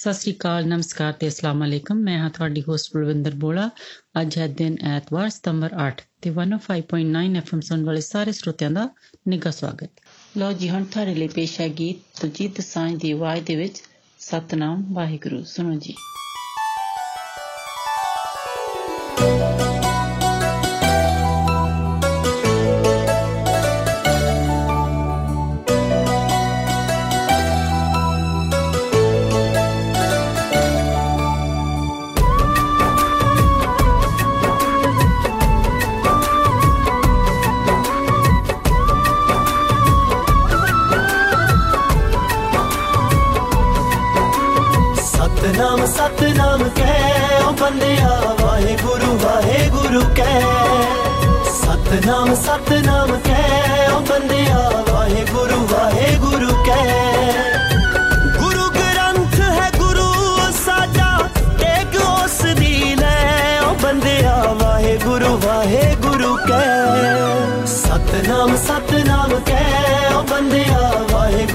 ਸਤਿ ਸ੍ਰੀ ਅਕਾਲ, ਨਮਸਕਾਰ ਤੇ ਅਸਲਾਮ ਅਲੈਕਮ। ਮੈਂ ਹਾਂ ਤੁਹਾਡੀ ਹੋਸਟ ਬਲਵਿੰਦਰ ਬੋਲਾ। ਅੱਜ ਹੈ ਦਿਨ ਐਤਵਾਰ, ਸਤੰਬਰ 8 ਤੇ 105.9 ਐਫਐਮ ਸੁਣ ਵਾਲੇ ਸਾਰੇ ਸਰੋਤਿਆਂ ਦਾ ਨਿੱਘਾ ਸਵਾਗਤ। ਲੋ ਜੀ, ਹੁਣ ਤੁਹਾਡੇ ਲਈ ਪੇਸ਼ ਹੈ ਗੀਤ ਤੁਜੀਤ ਸਾਂਝ ਦੀ ਆਵਾਜ਼ ਦੇ ਵਿੱਚ, ਸਤਨਾਮ ਵਾਹਿਗੁਰੂ। ਸੁਣੋ ਜੀ।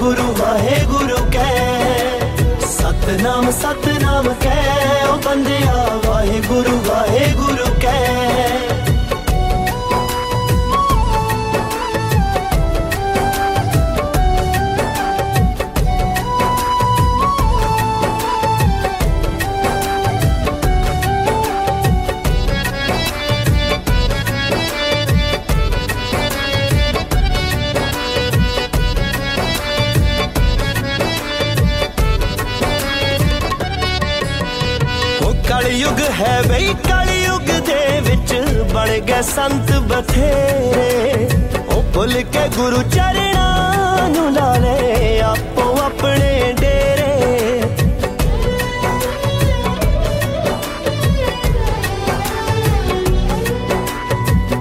गुरु वाहे गुरु कै। सतनाम सतनाम कै। ओ बंदिया वाहे गुरु वाहे गुरु कै। ਬਣ ਗਏ ਸੰਤ ਬਥੇਰੇ। ਉਹ ਭੁੱਲ ਕੇ ਗੁਰੂ ਚਰਣਾ ਨੂੰ ਲਾ ਲੈ, ਆਪੋ ਆਪਣੇ ਡੇਰੇ।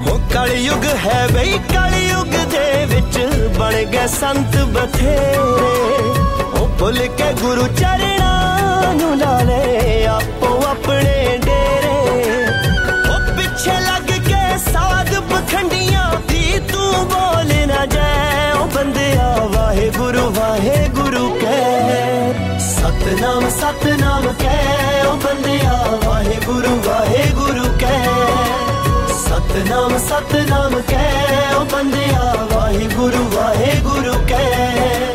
ਉਹ ਕਲਯੁਗ ਹੈ ਬਈ, ਕਲਯੁਗ ਦੇ ਵਿੱਚ ਬਣ ਗਏ ਸੰਤ ਬਥੇਰੇ। ਉਹ ਭੁੱਲ ਕੇ ਗੁਰੂ ਚਰਣਾ ਨੂੰ ਲਾ ਲੈ, ਆਪੋ ਆਪਣੇ तू बोल ना जाए, ओ बंदे वाहे गुरु वाहे गुरु कह। सतनाम सतनाम कै ओ बंदे वाहे गुरु वाहे गुरु कह। सतनाम सतनाम कै ओ बंदे वाहे गुरु वाहे गुरु कह।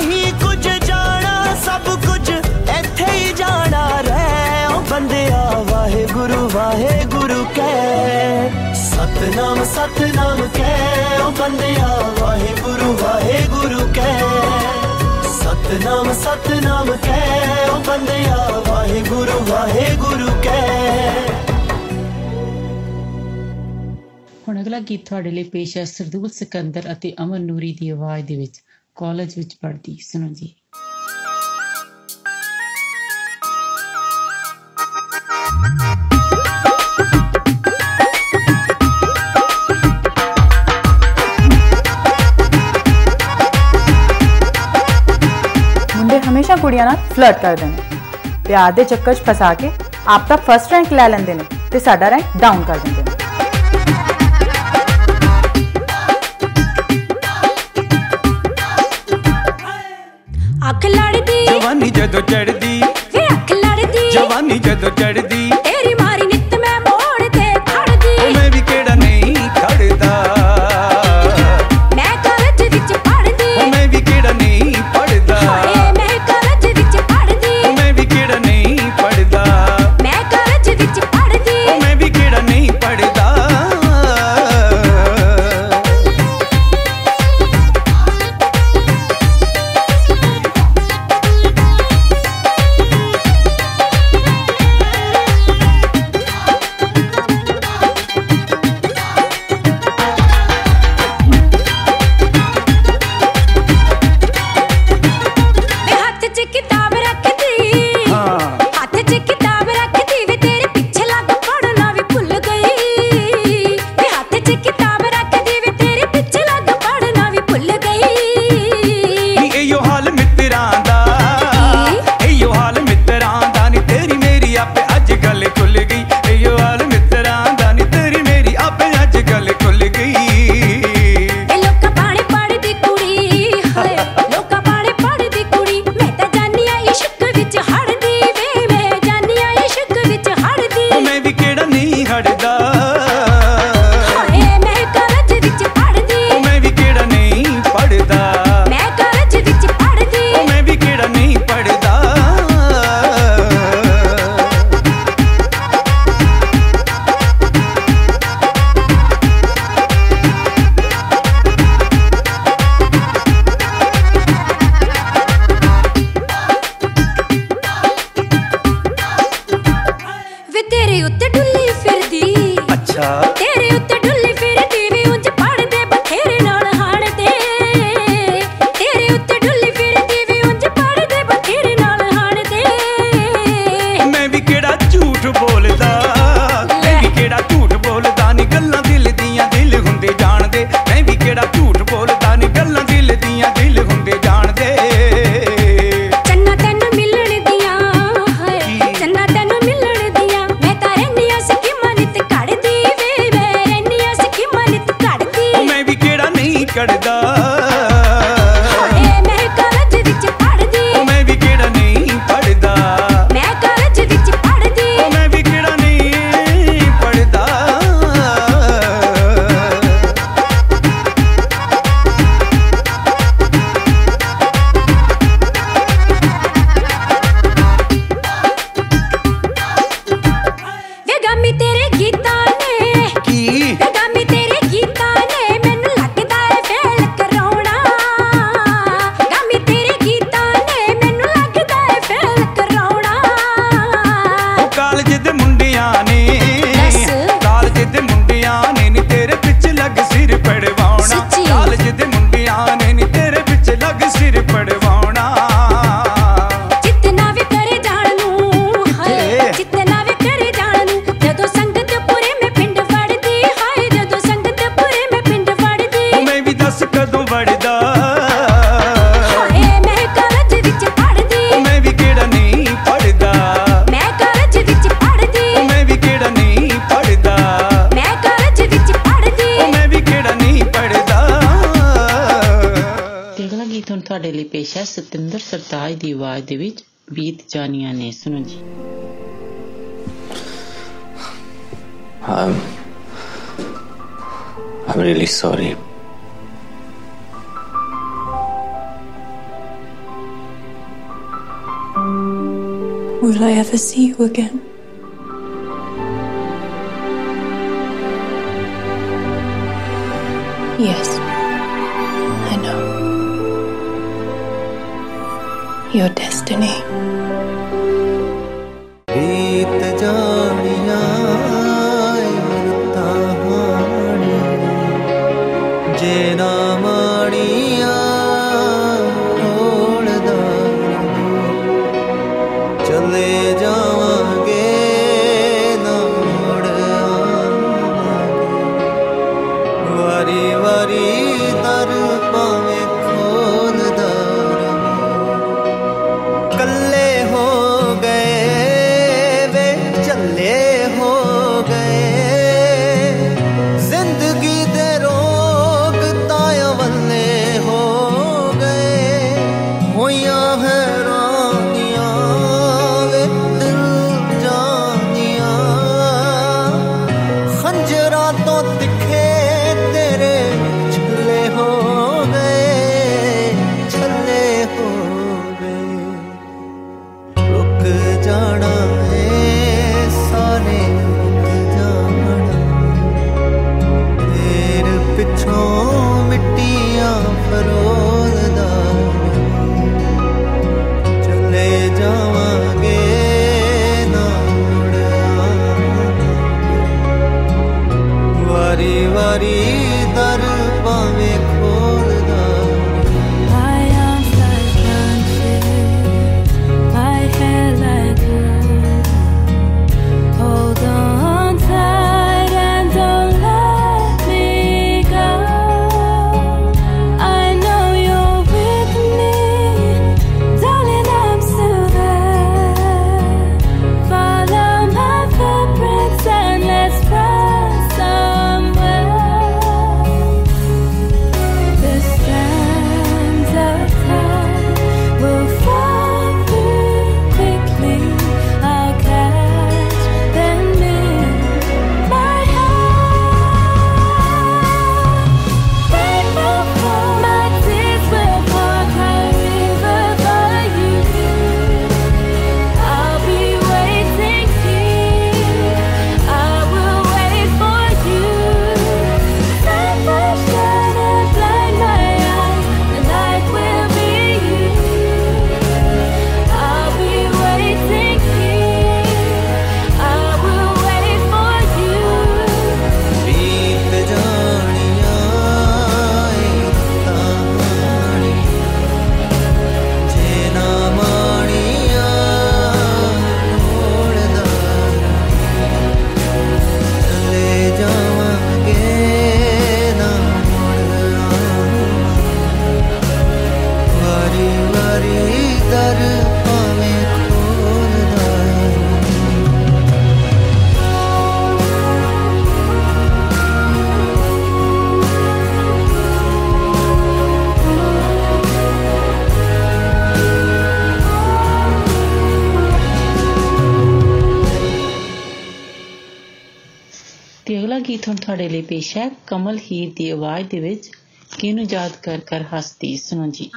ਆਂਦਿਆ ਵਾਹਿਗੁਰੂ ਵਾਹਿਗੁਰੂ ਕਹਿ। ਸਤਨਾਮ ਸਤਨਾਮ ਕਹਿ। ਉਹ ਬੰਦਿਆ ਵਾਹਿਗੁਰੂ ਵਾਹਿਗੁਰੂ ਕਹਿ। ਸਤਨਾਮ ਸਤਨਾਮ ਕਹਿ। ਉਹ ਬੰਦਿਆ ਵਾਹਿਗੁਰੂ ਵਾਹਿਗੁਰੂ ਕਹਿ। ਹੁਣ ਅਗਲਾ ਗੀਤ ਤੁਹਾਡੇ ਲਈ ਪੇਸ਼ ਹੈ ਸਰਦੂਲ ਸਿਕੰਦਰ ਅਤੇ ਅਮਨ ਨੂਰੀ ਦੀ ਆਵਾਜ਼ ਦੇ ਵਿੱਚ, ਕਾਲਜ ਵਿੱਚ ਪੜ੍ਹਦੀ। ਸੁਣੋ ਜੀ। हमेशा कुड़िया नाल फ्लर्ट कर देने ते आधे चक्कर च फसा के आप तक फ़र्स्ट रैंक लै लैंदे ने ते साडा रैंक डाउन कर दिंदे ने। ਅੱਖ ਲੜਦੀ ਜਵਾਨੀ ਜਦੋਂ ਚੜਦੀ ਜਵਾਨੀ ਜਦੋਂ ਚੜਦੀ ਵੜਦਾ। ਹਾਏ ਮੈਂ ਕਾਲਜ ਵਿੱਚ ਪੜਦੀ ਉਹ ਮੈਂ ਵੀ ਕਿਹੜਾ ਨਹੀਂ ਪੜਦਾ ਮੈਂ ਕਾਲਜ ਵਿੱਚ ਪੜਦੀ ਉਹ ਮੈਂ ਵੀ ਕਿਹੜਾ ਨਹੀਂ ਪੜਦਾ ਮੈਂ ਕਾਲਜ ਵਿੱਚ ਪੜਦੀ ਉਹ ਮੈਂ ਵੀ ਕਿਹੜਾ ਨਹੀਂ ਪੜਦਾ ਪਿੰਗਲਾ ਗੀਤ ਹੁਣ ਤੁਹਾਡੇ ਲਈ ਪੇਸ਼ ਹੈ ਸਤਿੰਦਰ ਸਰਤਾਜ ਦੀ ਆਵਾਜ਼ ਦੇ ਵਿੱਚ ਬੀਤ ਜਾਨੀਆਂ ਨੇ। ਸੁਣੋ ਜੀ। I'm, I'm really sorry. Will I ever see you again? Yes, I know. Your destiny ਤੇ ਪੇਸ਼ਾ ਕਮਲ ਹੀਰ ਦੀ ਆਵਾਜ਼ ਦੇ ਵਿੱਚ ਕਿਨੂੰ ਯਾਦ ਕਰ ਕਰ ਹੱਸਦੀ ਸੁਣੋ ਜੀ।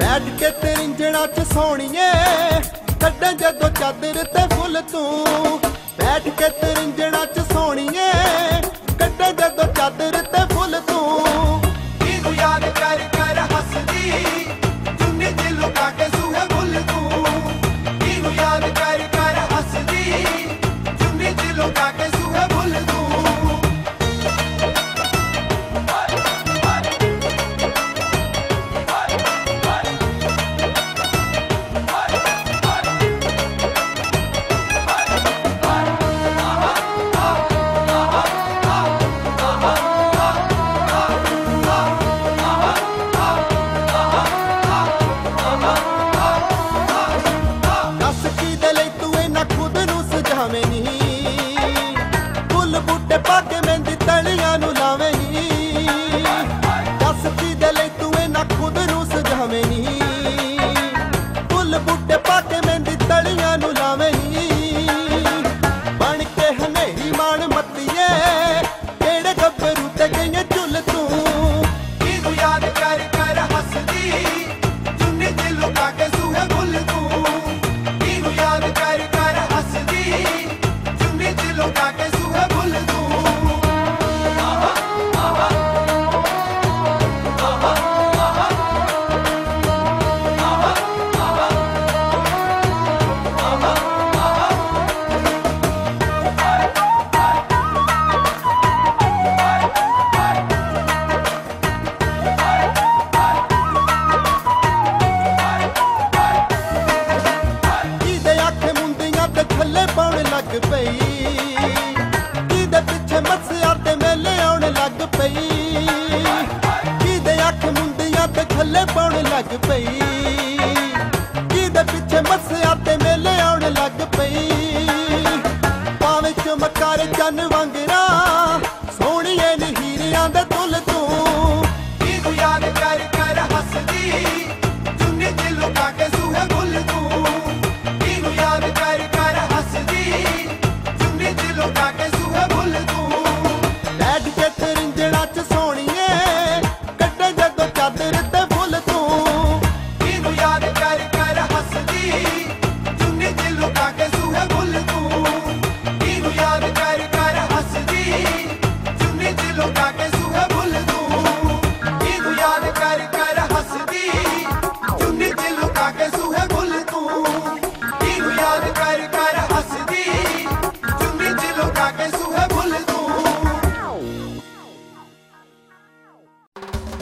ਬੈਠ ਕੇ ਤਰਿੰਜਣਾ ਚ ਸੋਣੀਏ ਕੱਢਾਂ ਜਦੋਂ ਚਾਦਰ ਤੇ ਫੁੱਲ ਤੂੰ। ਬੈਠ ਕੇ ਤਰਿੰਜਣਾ ਚ ਸੋਣੀਏ ਕੱਢਾਂ ਜਦੋਂ ਚਾਦਰ ਤੇ ਫੁੱਲ ਤੂੰ।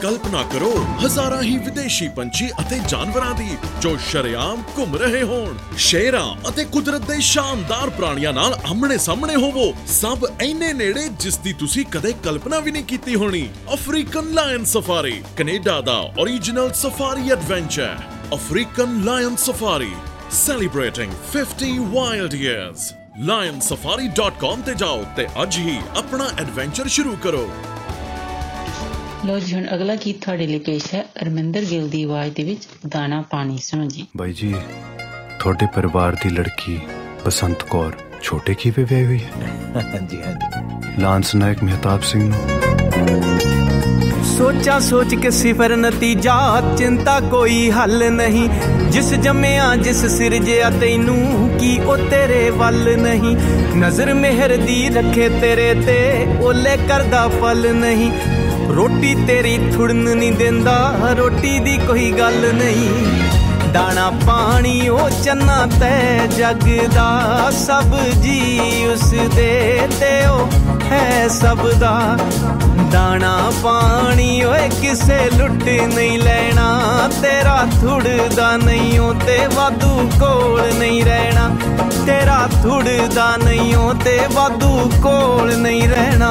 ਕਲਪਨਾ ਕਰੋ। ਹਜ਼ਾਰਾਂ ਹੀ ਵਿਦੇਸ਼ੀ ਪੰਛੀ ਅਤੇ ਜਾਨਵਰਾਂ ਦੀ ਜੋ ਸ਼ਰੇਆਮ ਘੁੰਮ ਰਹੇ ਹੋਣ। ਸ਼ੇਰਾਂ ਅਤੇ ਕੁਦਰਤ ਦੇ ਸ਼ਾਨਦਾਰ ਪ੍ਰਾਣੀਆਂ ਨਾਲ ਆਮਣੇ ਸਾਹਮਣੇ ਹੋਵੋ। ਸਭ ਇੰਨੇ ਨੇੜੇ ਜਿਸ ਦੀ ਤੁਸੀਂ ਕਦੇ ਕਲਪਨਾ ਵੀ ਨਹੀਂ ਕੀਤੀ ਹੋਣੀ। ਅਫਰੀਕਨ ਲਾਇਨ ਸਫਾਰੀ, ਕੈਨੇਡਾ ਦਾ origignal safari adventure African lion safari, celebrating 50 wild years lionsafari.com ਤੇ ਜਾਓ ਤੇ ਅੱਜ ਹੀ ਆਪਣਾ ਐਡਵੈਂਚਰ ਸ਼ੁਰੂ ਕਰੋ। ਲੋ ਜੀ ਹੁਣ ਅਗਲਾ ਗੀਤ ਤੁਹਾਡੇ ਲਈ ਪੇਸ਼ ਹੈ। ਅਰਮਿੰਦਰ ਗਿੱਲ ਦੀ ਆਵਾਜ਼ ਦੇ ਵਿੱਚ ਦਾਣਾ ਪਾਣੀ। ਸੁਣੋ ਜੀ। ਬਾਈ ਜੀ ਤੁਹਾਡੇ ਪਰਿਵਾਰ ਦੀ ਲੜਕੀ ਬਸੰਤ ਕੌਰ ਛੋਟੇ ਕੀਵੇ ਵਿਆਹੀ ਹੋਈ ਹੈ? ਹਾਂਜੀ ਹਾਂਜੀ। ਲਾਂਸ ਨਾਇਕ ਮਹਿਤਾਬ ਸਿੰਘ ਨੂੰ। ਸੋਚਾਂ ਸੋਚ ਕੇ ਸਿਫਰ ਨਤੀਜਾ ਚਿੰਤਾ ਕੋਈ ਹੱਲ ਨਹੀਂ। ਜਿਸ ਜੰਮਿਆ ਜਿਸ ਸਿਰਜਿਆ ਤੈਨੂੰ ਕੀ ਉਹ ਤੇਰੇ ਵੱਲ ਨਹੀਂ? ਨਜ਼ਰ ਮਿਹਰ ਦੀ ਰੱਖੇ ਤੇਰੇ ਤੇ ਓਲੇ ਕਰਦਾ ਫਲ ਨਹੀਂ। ਰੋਟੀ ਤੇਰੀ ਥੁੜਨ ਨਹੀਂ ਦਿੰਦਾ, ਰੋਟੀ ਦੀ ਕੋਈ ਗੱਲ ਨਹੀਂ। ਦਾਣਾ ਪਾਣੀ ਉਹ ਚੰਨਾ ਤੈ ਜਗ ਦਾ ਸਭ ਜੀ ਉਸ ਦੇ ਤੇ ਉਹ ਹੈ ਸਭ ਦਾ। ਦਾਣਾ ਪਾਣੀ ਓਏ ਕਿਸੇ ਲੁੱਟ ਨਹੀਂ ਲੈਣਾ, ਤੇਰਾ ਥੁੜਦਾ ਨਹੀਂ ਓ ਤੇ ਵਾਧੂ ਕੋਲ ਨਹੀਂ ਰਹਿਣਾ। ਤੇਰਾ ਥੁੜਦਾ ਨਹੀਂ ਓ ਤੇ ਵਾਧੂ ਕੋਲ ਨਹੀਂ ਰਹਿਣਾ।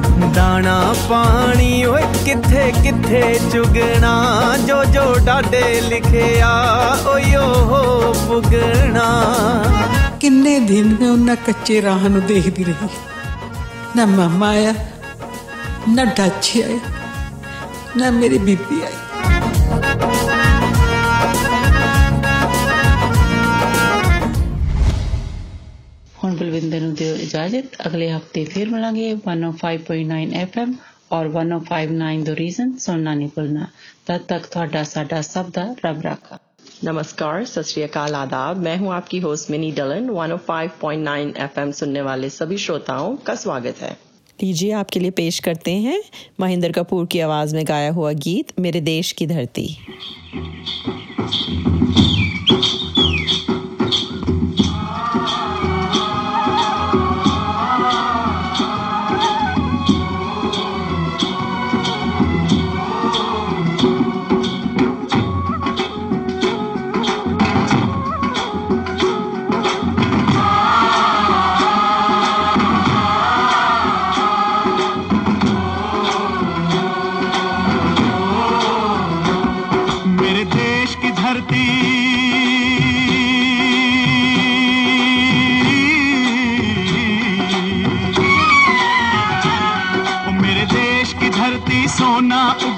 ਦਾਣਾ ਪਾਣੀ, ਓਏ ਕਿੱਥੇ ਕਿੱਥੇ ਚੁਗਣਾ? ਜੋ ਜੋ ਡਾਡੇ ਲਿਖਿਆ, ਓਏ ਓ ਪੁਗਣਾ। ਕਿੰਨੇ ਦਿਨ ਮੈਂ ਉਹਨਾਂ ਕੱਚੇ ਰਾਹ ਨੂੰ ਦੇਖਦੀ ਰਹੀ। ਨਾ ਮਾਮਾ ਆਇਆ, ਨਾ ਡਾਚੀ ਆਇਆ, ਨਾ ਮੇਰੀ ਬੀਬੀ ਆਈ। ਹੁਣ ਬਲਵਿੰਦਰ ਨੂੰ ਦਿਓ ਇਜਾਜ਼ਤ ਅਗਲੇ ਹਫਤੇ ਫਿਰ ਮਿਲਾਂਗੇ 105.9 FM ਔਰ 1059 ਦ ਰੀਜ਼ਨ ਸੁਣਨਾ ਨਹੀਂ ਭੁੱਲਣਾ ਤਦ ਤੱਕ ਤੁਹਾਡਾ ਸਾਡਾ ਸਭ ਦਾ ਰੱਬ ਰਾਖਾ नमस्कार सत श्री अकाल आदाब मैं हूं आपकी होस्ट मिनी डलन 105.9 एफएम सुनने वाले सभी श्रोताओं का स्वागत है लीजिए आपके लिए पेश करते हैं महेंद्र कपूर की आवाज में गाया हुआ गीत मेरे देश की धरती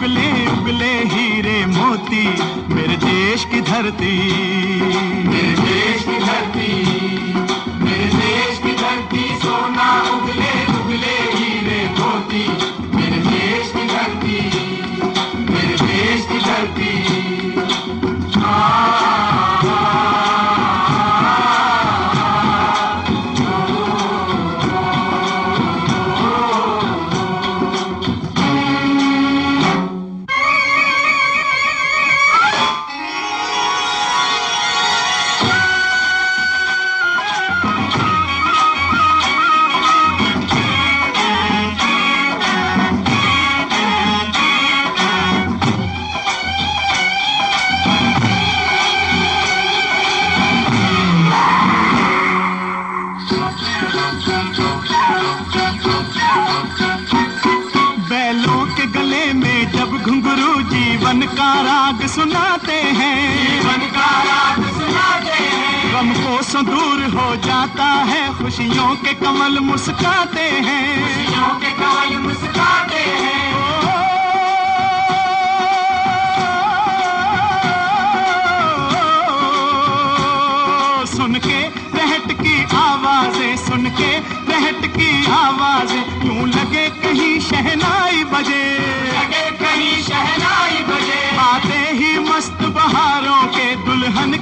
उगले उगले हीरे मोती मेरे देश की धरती। मेरे देश की धरती।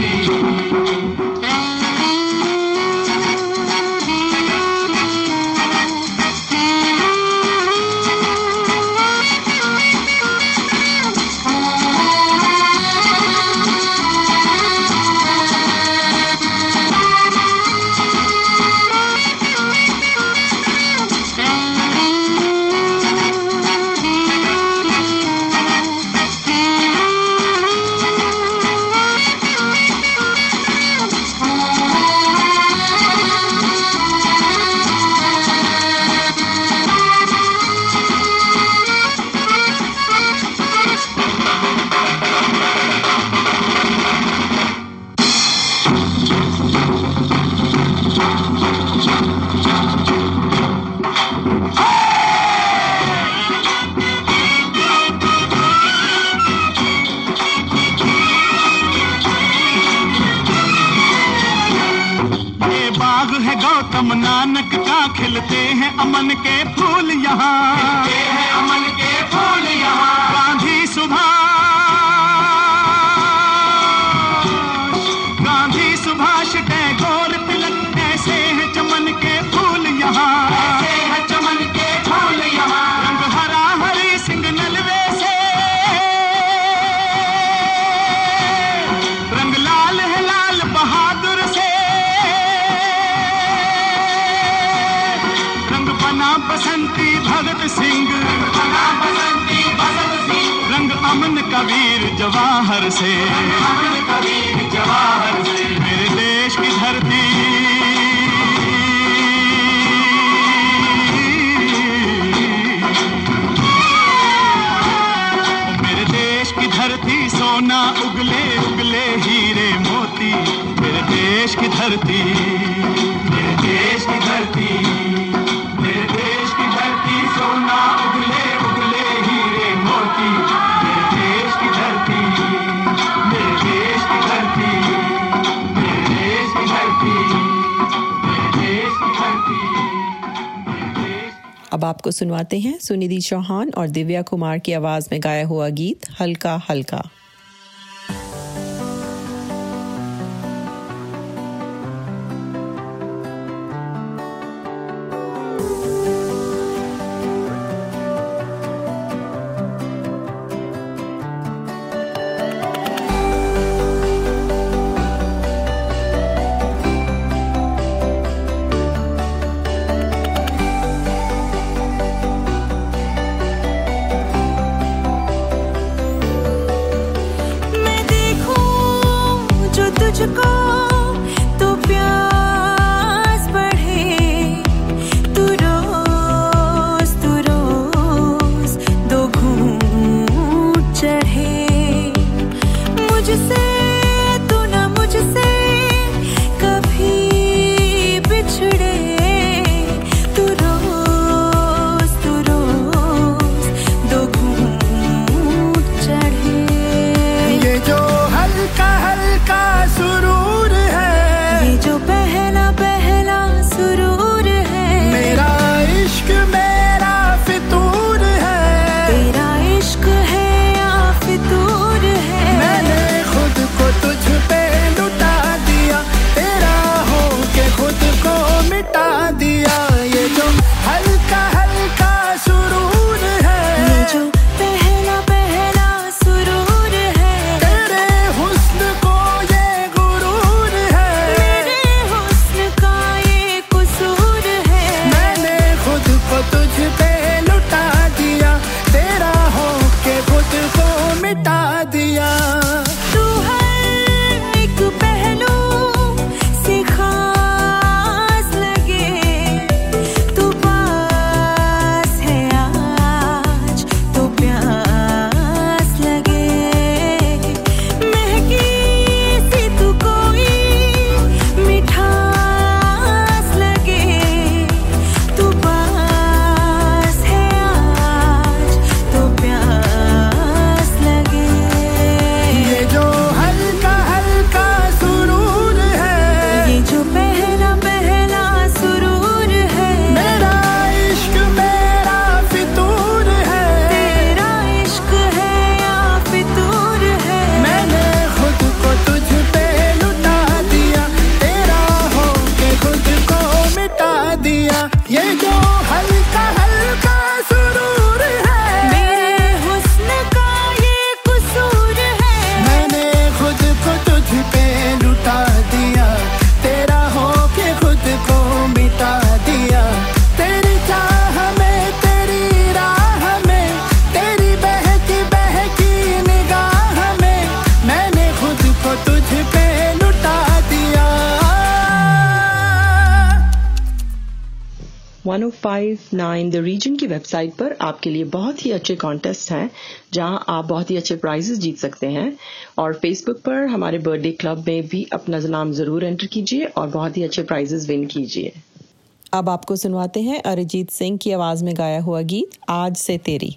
Thank you. ना उगले उगले हीरे मोती, मेरे देश की धरती, मेरे देश की धरती, मेरे देश की धरती, सोना उगले उगले हीरे मोती मेरे देश की धरती, मेरे देश की धरती, मेरे देश की धरती। अब आपको सुनवाते हैं सुनिधि चौहान और दिव्या कुमार की आवाज़ में गाया हुआ गीत, हल्का हल्का। 1059 द रीजन की वेबसाइट पर आपके लिए बहुत ही अच्छे कॉन्टेस्ट हैं, जहाँ आप बहुत ही अच्छे प्राइजेस जीत सकते हैं। और फेसबुक पर हमारे बर्थडे क्लब में भी अपना नाम ज़रूर एंटर कीजिए और बहुत ही अच्छे प्राइजेस विन कीजिए। अब आपको सुनवाते हैं अरिजीत सिंह की आवाज़ में गाया हुआ गीत, आज से तेरी।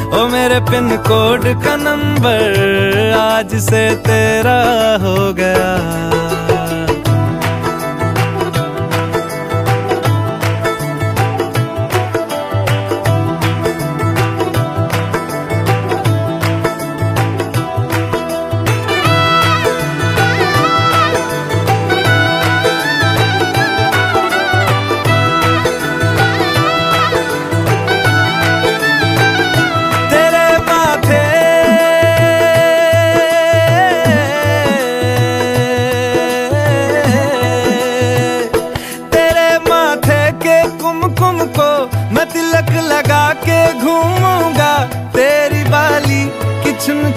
ओ मेरे पिन कोड का नंबर आज से तेरा हो गया।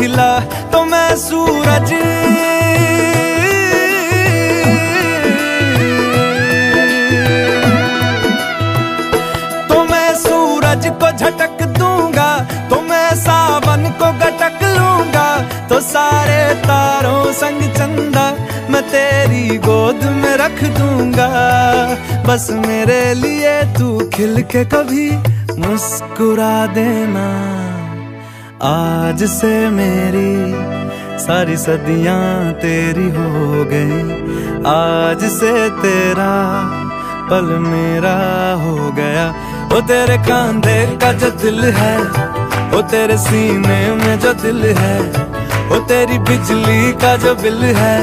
खिला तो मैं सूरज। तो मैं सूरज को झटक दूँगा तो मैं सावन को गटक लूँगा। तो सारे तारों संग चंदा मैं तेरी गोद में रख दूँगा। बस मेरे लिए तू खिल के कभी मुस्कुरा देना। आज से मेरी सारी सदियाँ तेरी हो गई। आज से तेरा पल मेरा हो गया। वो तेरे कांधे का जो दिल है वो तेरे सीने में जो दिल है वो तेरी बिजली का जो बिल है,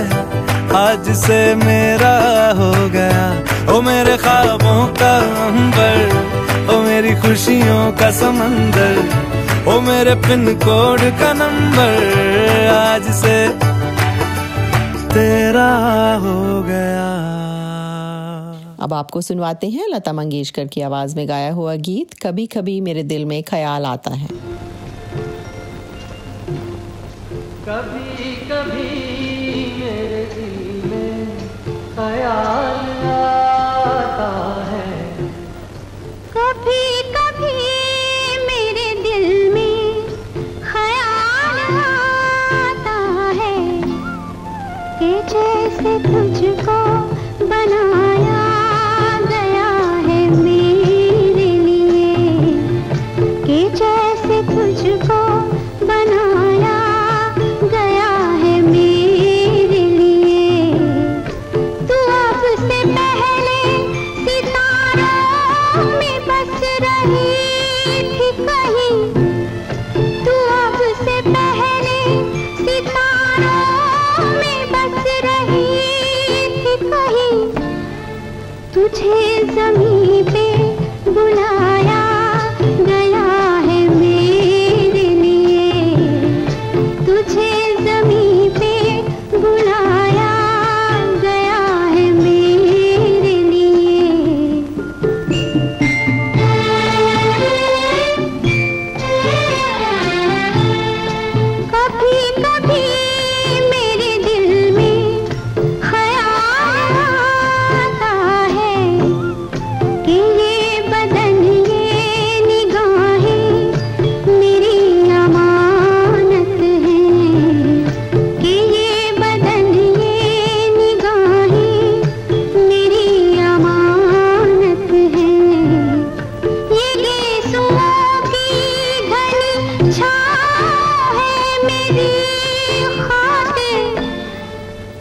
आज से मेरा हो गया। ओ मेरे ख्वाबों का अंबर, ओ मेरी खुशियों का समंदर ओ मेरे पिन कोड का नंबर आज से तेरा हो गया। अब आपको सुनवाते हैं लता मंगेशकर की आवाज़ में गाया हुआ गीत कभी कभी मेरे दिल में ख्याल आता है। कभी कभी मेरे दिल में ख्याल camino.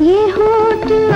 ये होट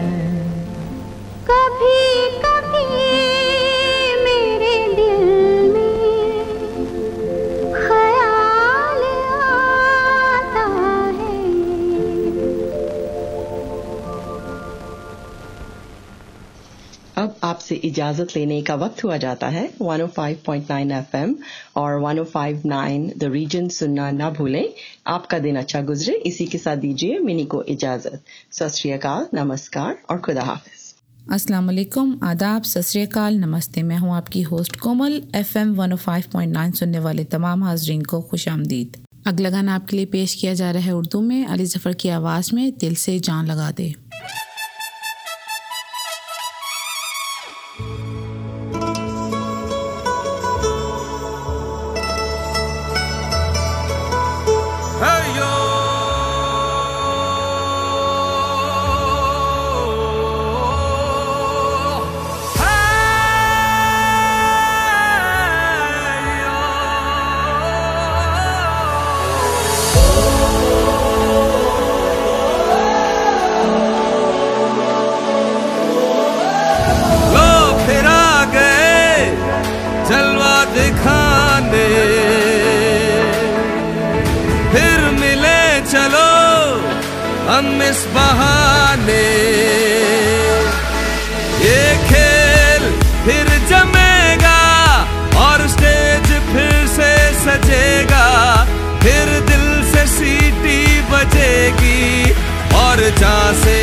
इजाज़त लेने का वक्त हुआ जाता है। 105.9 एफएम और 105.9 द रीजन सुनना ना भूलें। आपका दिन अच्छा गुजरे। इसी के साथ दीजिए मिनी को इजाज़त। सत नमस्कार और खुदा हाफिज। अस्सलाम वालेकुम। आदाब। सत नमस्ते। मैं हूँ आपकी host Komal. F M one सुनने वाले तमाम हाजरीन को खुश आमदीद। अगला गाना आपके लिए पेश किया जा रहा है उर्दू में। अली जफ़र की आवाज़ में दिल से जान लगा दे। इस बहाने। ये खेल फिर जमेगा और स्टेज फिर से सजेगा। फिर दिल से सीटी बजेगी और जहाँ से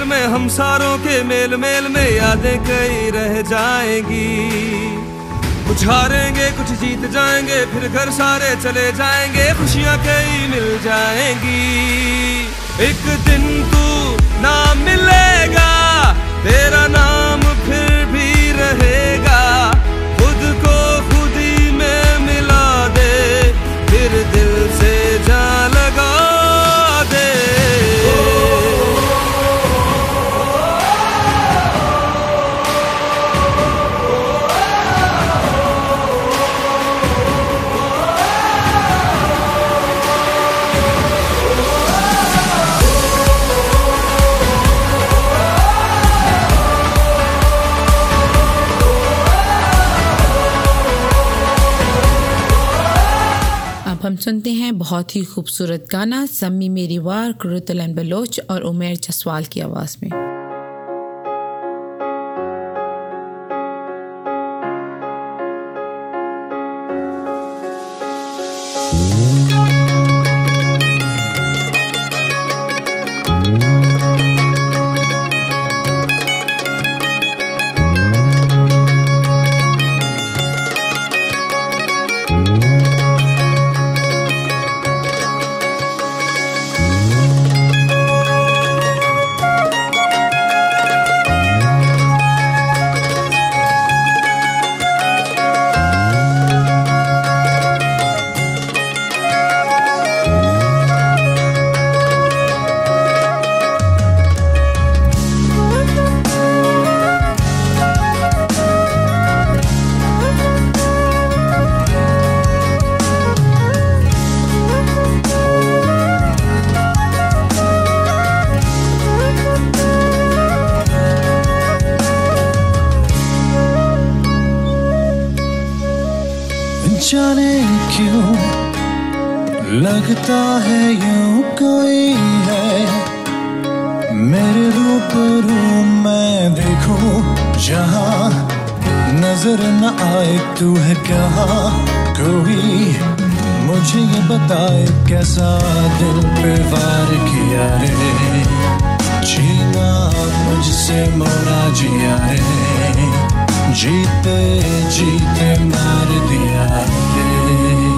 खेल में हम सारों के मेल मेल में यादें कई रह जाएँगी। कुछ हारेंगे कुछ जीत जाएँगे, फिर घर सारे चले जाएँगे, खुशियाँ कई मिल जाएँगी। एक दिन तू ना मिलेगा, तेरा नाम सुनते हैं बहुत ही खूबसूरत गाना सम्मी मेरी वार, कुरुतलन बलोच और उमेर जसवाल की आवाज़ में। लगता है यूँ कोई है। मेरे रूप रूबरू मैं देखूँ, जहाँ नज़र न आए तू है कहाँ। कोई मुझे ये बताए कैसा दिल पे वार किया रे। जीना मुझसे मोरा जिया रे। जीते जीते मार दिया रे।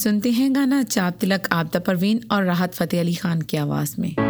सुनते हैं गाना चाप तिलक आबदा परवीन और राहत फतेह अली खान की आवाज़ में।